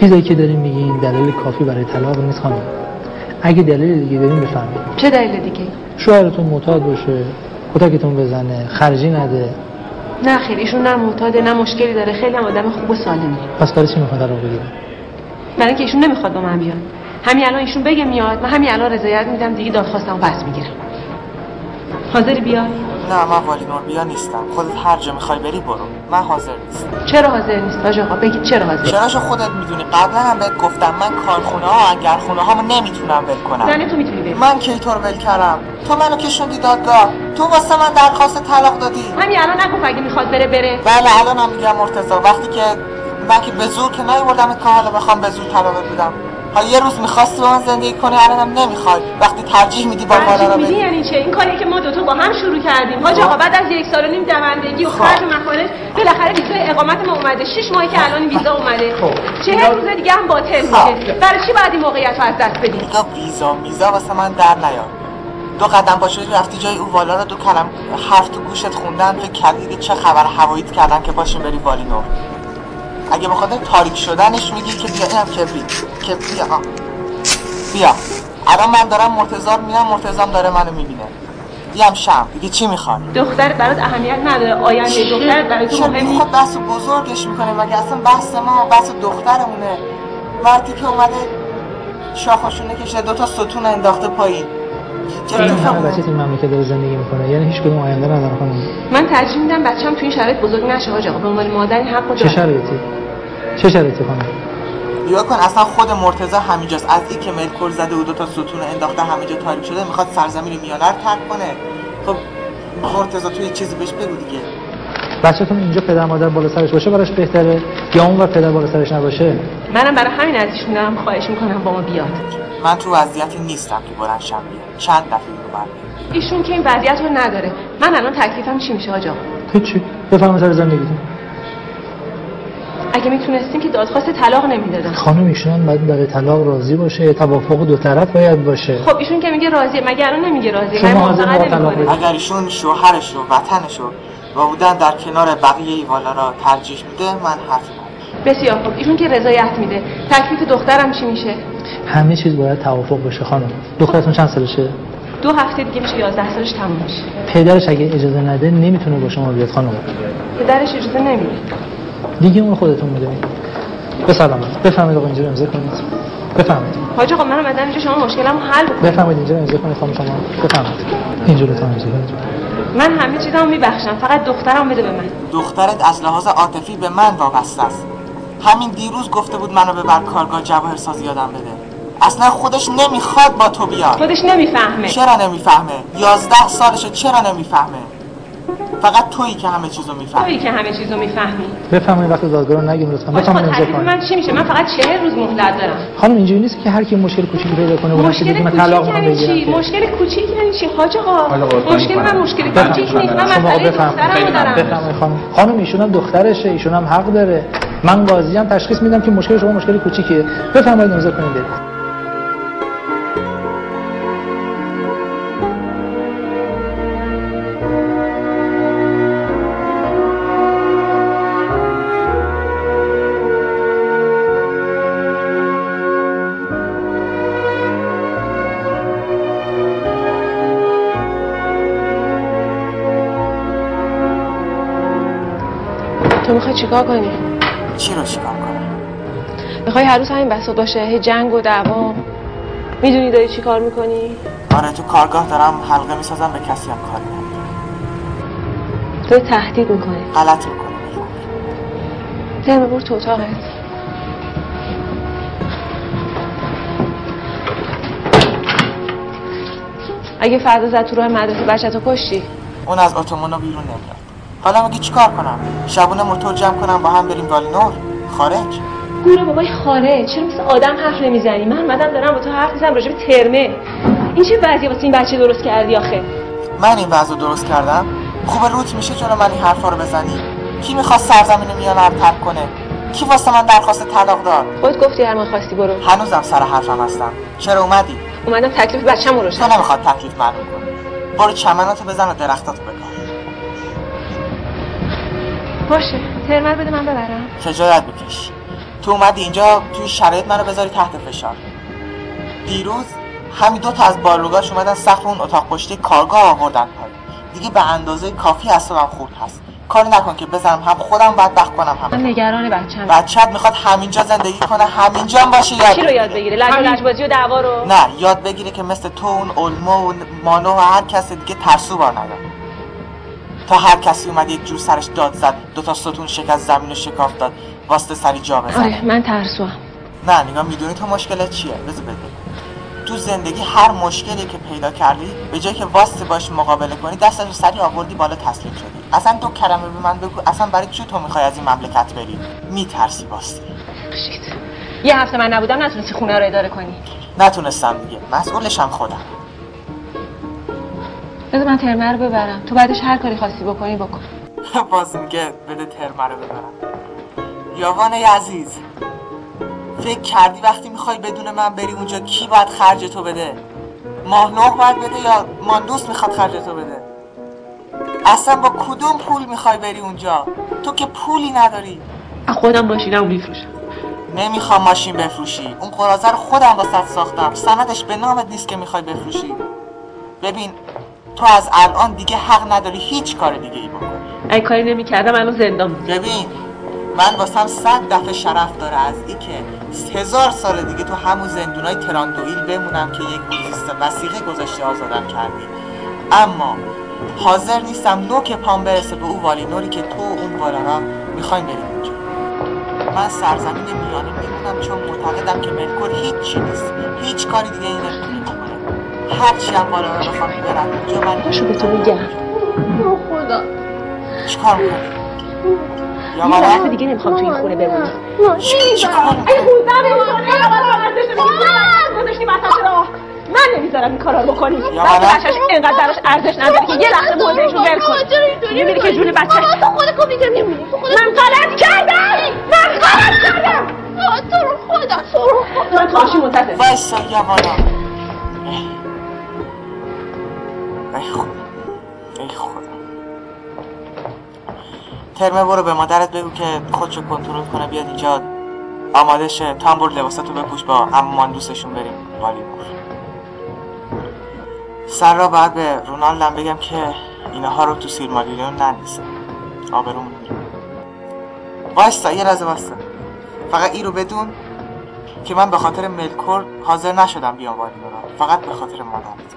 چیزایی که داریم میگین دلیل کافی برای طلاق نیست خانم. اگه دلیل دیگه داریم بفهمید چه دلیل دیگه؟ شوهرتون معتاد باشه کتکتون بزنه خرجی نده. نه خیر ایشون نه معتاده نه مشکلی داره. خیلی هم آدم خوب و سالمی پس برای چی می‌خواد طلاق بگیره؟ برای اینکه ایشون نمی‌خواد با من بیاد. همین الان ایشون بگه میاد من همین الان رضایت میدم دیگه دادخواستمو پس می‌گیرم. حاضری بیای؟ نه من والینور بیا نیستم. خودت هر جا می‌خوای بری برو. من حاضر نیستم. چرا حاضر نیست آقا بگید چرا حاضر چراشو خودت می‌دونی؟ قبلا هم بهت گفتم من کارخونه ها انگرخونه ها نمی‌تونم ول کنم. زنی تو می‌تونی بری؟ من کی تو رو ول کردم؟ تو منو کشوندی دادگاه؟ تو واسه من درخواست طلاق دادی؟ همین الان نگفت اگه می‌خواد بره بره. بله الان هم میگم مرتضی وقتی که من که به زور که نیوردم که حالا بخوام به زور طلاق بدم. حالا یه روز می‌خواستی با من زندگی کنی الانم نمی‌خوای. وقتی ترجیح میدی با بالا میدی؟ یعنی چه؟ این کاری که ما دوتا با هم شروع کردیم. حاج آقا بعد از یک سال و نیم دوندگی و خب. خرج مخارج بالاخره ویزای اقامت ما اومده. شش ماهی که الان ویزا اومده. خب. چهل روز دیگه هم باطل میشه. برای چی باید این موقعیت رو از دست بدیم ویزا میزا واسه من در نیار دو قدم پا شدی رفتی جای او والا رو دو کلم حرف تو گوشت خوندن فکر کردی چه خبر هواییت کردن که باشیم بری والینور اگه بخاطر تاریک شدنش میگی که بیا اینم کبریت. کبریت بیا بیا. الان من دارم مرتضار میرم مرتضام داره منو می‌بینه. بیام شم. دیگه چی می‌خوای؟ دختر برات اهمیت نداره. آینده دختر برای تو مهم نیست خب بحث بزرگش می‌کنه. مگه اصلا بحث ما بحث دخترمونه؟ وقتی که اومده شاخشونه کشیده دوتا ستون انداخته پایین. همه فهمیدم. بچه این مملکت داره زندگی می‌کنه؟ یعنی هیچ کدوم آینده نداره خانم. من ترجیح میدم بچه‌م تو این شرایط بزرگ نشه حاج آقا به عنوان مادر این حقو چه داره شرایطی؟ چه شرایطی خانم؟ نگاه کن اصلا خود مرتضی همینجاست. از این که ملکور زده و دو تا ستون انداخته همه جا تاریک شده می‌خواد سرزمین میانه رو ترک کنه. خب مرتضی تو یه چیزی بهش بگو دیگه. بچه‌تون اینجا پدر مادر بالا سرش باشه براش بهتره؟ یا اون پدر بالا سرش نباشه؟ منم برای همین ازش میدارم خواهش می‌کنم با ما بیاد. من تو وضعیتی نیستم که بلند شم چند دفعه اینو من ایشون که این وضعیت رو نداره. من الان تکلیفم چی میشه آقا هیچی. بفرمایید سر زندگیتون اگه می‌تونستیم که دادخواست طلاق نمی‌دادم خانم ایشون باید برای طلاق راضی باشه توافق دو طرف باید باشه. خب ایشون که میگه راضیه. مگه الان نمیگه راضیه؟ شما. اگر ایشون شوهرش و وطنش و و بودن در کنار بقیه ایوالا را ترجیح میده من ندارم. بسیار خوب. ایشون که رضایت میده. تکلیف دخترم چی میشه؟ همه چیز باید توافق بشه خانم. دخترتون چند سالشه؟ دو هفته دیگه میشه 11 سالش تموم میشه. پدرش اگه اجازه نده نمی‌تونه با شما بیاد خانم. پدرش اجازه نمیده. دیگه اون خودتون می‌دونید به سلامت بفرمایید آقا اینجا رو امضا کنید. بفرمایید. حاج آقا من اومدم اینجا شما مشکلمو حل بکنید. بفرمایید اینجا امضا کنید خانم شما. بفرمایید. اینجا رو امضا کنید. من همه چیزمو میبخشم. فقط دخترم بده به من. دخترت از لحاظ عاطفی به من وابسته است. همین دیروز گفته بود منو ببر کارگاه جواهر سازی یادم بده. اصلا خودش نمی‌خواد با تو بیاد. خودش نمی‌فهمه. چرا نمی‌فهمه؟ یازده سالشه چرا نمی‌فهمه؟ فقط تویی که همه چیزو می‌فهمی. تویی که همه چیزو می‌فهمی. بفرمایید وقت دادگاه رو نگیم لطفا. تکلیف کنید من چی میشه؟ من فقط چهل روز مهلت دارم. خانم اینجوری نیست که هر کی مشکل کوچیکی پیدا کنه شه مشکل بگه من کوچیک طلاق یعنی بگیرم مشکل کوچیک یعنی چی؟ حاج آقا مشکل. من مشکل بفرمایید. کوچیک نیست. من مسئله دخترمو دارم. خانم. خانم ایشون هم دخترشه ایشون هم حق داره. من قاضی هم تشخیص میدم که مشکل شما مشکل کوچیکیه. بفرمایید امضا کنید. چیکار کنی؟ چی رو چیکار کنم؟ می‌خوای هر روز همین بساط باشه هی جنگ و دعوا می‌دونی داری چی کار می‌کنی؟ آره تو کارگاه دارم حلقه می‌سازم به کسی هم کاری ندارم. تو تهدید می‌کنی. غلط می‌کنم. ترم برو تو اتاقت. اگه فردا زد تو راه مدرسه بچه تو کشتی؟ اون از اتومونو بیرون نمیاد. حالا میگی چیکار کنم؟ شبونه موتور جمع کنم با هم بریم والینور خارج؟ گوره بابای خاره چرا مثل آدم حرف نمی‌زنی؟ من اومدم دارم با تو حرف می‌زنم راجع به ترمه. این چه وضعیه واسه این بچه درست کردی آخه؟ من این وضع درست کردم. خوبه روت میشه جلو من این حرفا رو بزنی. کی می‌خواست سرزمین میانه رو ترک کنه؟ کی واسه من درخواست طلاق داد؟ خودت گفتی هر ما خواستی برو. هنوزم سر حرفم هستم. چرا اومدی؟ اومدم تکلیف بچه‌مو تو روشن نمی‌خواد تکلیف معلوم کنی. برو چمناتو بزن و درختاتو بکار باشه ترمر بده من ببرم. خجالت بکش. تو اومدی اینجا توی شرایط منو بذاری تحت فشار. دیروز همین دو تا از بالوگاش اومدن سقف اون اتاق پشتی کارگاه آوردن پایین. دیگه به اندازه کافی اصابم خورد هست. کاری نکن که بزنم هم خودم بدبخت کنم هم من نگران بچه‌م بچت می‌خواد همینجا زندگی کنه همینجا هم باشه یاد چی رو یاد بگیره لج لجبازی و دعوا رو؟ نه یاد بگیره که مثل تو اون علمو و مانو و هر کس دیگه ترسو بار نداره. تا هر کسی اومد یک جور سرش داد زد. دو تا ستون شکست زمین و شکاف داد. واسطه سری جا بزنه آره من ترسوام. نه نگاه می‌دونی تو مشکلت چیه؟ بذار بده تو زندگی هر مشکلی که پیدا کردی به جای که واسطه باش مقابله کنی دستش رو سری آوردی بالا تسلیم شدی. اصلا دو کلمه به من بگو اصلا برای چی تو می‌خوای از این مملکت بری؟ میترسی واسطه بخشید یه هفته من نبودم نتونستی خونه رو اداره کنی. نتونستم دیگه. مسئولشم خودم. بذار من ترمه رو ببرم. تو بعدش هر کاری خواستی بکنی بکن. باز میگه بده ترمه رو ببرم. یاوان عزیز فکر کردی وقتی می‌خوای بدون من بری اونجا کی باید خرج تو بده؟ ماه نوح باید بده یا ماندوس می‌خواد خرج تو بده؟ اصلا با کدوم پول می‌خوای بری اونجا؟ تو که پولی نداری. خودم ماشینم میفروشم. نمی‌خوام ماشین بفروشی. اون قرازه رو خودم واسه ساختم. سندش به نامت نیست که می‌خوای بفروشی. ببین تو از الان دیگه حق نداری هیچ کار دیگه ای بکنی. اگه کاری نمی‌کردم الان زندان بود ببین من واسم صد دفعه شرف داره از ای که هزار سال دیگه تو همون زندونای تراندوئیل بمونم که یک روزیست وسیقه گذاشته آزادم کردی. اما حاضر نیستم نوک پام برسه به او والینوری که تو اون والارا می‌خوایم بریم اونجا. من سرزمین میانه میمونم چون معتقدم که ملکور هیچ چی نیست. هیچ کاری دیگه ای نمی‌تونه بکنه هرچی هم والارا بخوام برم اونجا من باشو به تو میگم خدا؟ یا یه لحظه من دیگه نمی‌خوام تو این خونه بمونی چیکار می‌کنی؟ من نمی‌ذارم این کارا رو بکنی یا وقتی من- بچهش اینقدر براش ارزش نداره که یه لحظه موضعش رو ول کنی می‌بینی که جون بچه تو خود میمونی من غلط کردم من غلط کردم تو رو خدا تو رو خدا من کاشی وایسا یوانا ای ای خدا. ای خدا. ترمه برو به مادرت بگو که خودشو کنترل کنه بیاد اینجا آماده شه برو لباساتو بپوش با امان دوستشون بریم والیبال. سر را باید به رونالدم بگم که اینها رو تو سیرمالیون ننویسه آبرومون. میره وایستا یه لحظه وایستا. فقط این رو بدون که من به خاطر ملکور حاضر نشدم بیام والیبال. فقط به خاطر مادرت.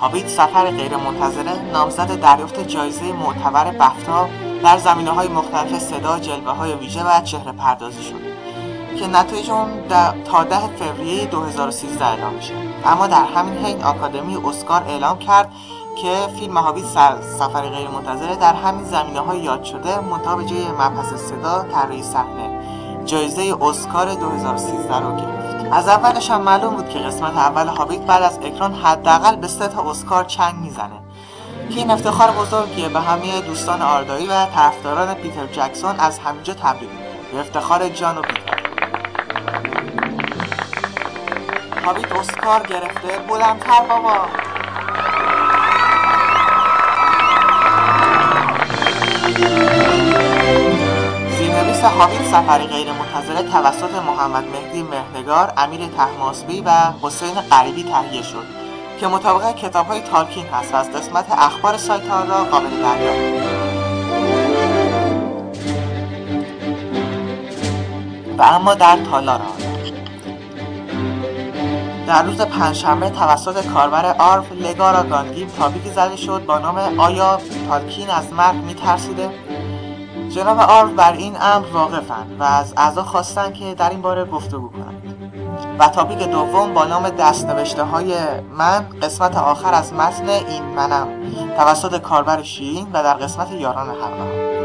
هابیت سفر غیرمنتظره نامزد دریافت جایزه معتبر بفتا در زمینه های مختلف صدا، جلوه های ویژه و چهره پردازی شد که نتایج اون تا ده فوریه 2013 اعلام میشه. اما در همین حین آکادمی اسکار اعلام کرد که فیلم هابیت سفر غیرمنتظره در همین زمینه های یاد شده منتها به جای مبحث صدا طراحی صحنه. جایزه اسکار 2013 رو گرفت. از اولش هم معلوم بود که قسمت اول هابیت بعد از اکران حداقل به سه تا اسکار چنگ می‌زنه. که این افتخار بزرگیه. به همه دوستان آردایی و طرفداران پیتر جکسون از همینجا تبریک به افتخار جان و پیتر. هابیت اسکار گرفته. بلندتر بابا. زیرنویس هابیت سفری غیر منتظره توسط محمد مهدی مهنگار، امیر تحماسبی و حسین غریبی تهیه شد که مطابق کتاب های تالکین هست و از قسمت اخبار سایت ها را قابل دریافت. و اما در تالار آن در روز پنجشنبه توسط کاربر آرف لگارا گاندیب تاپیکی زده شد با نام آیا تالکین از مرگ میترسیده؟ جناب آرف بر این امر واقفند و از اعضا خواستند که در این باره گفتگو کنند. و تاپیک دوم با نام دستنوشته های من قسمت آخر از متن این منم توسط کاربر شیرین و در قسمت یاران حلقه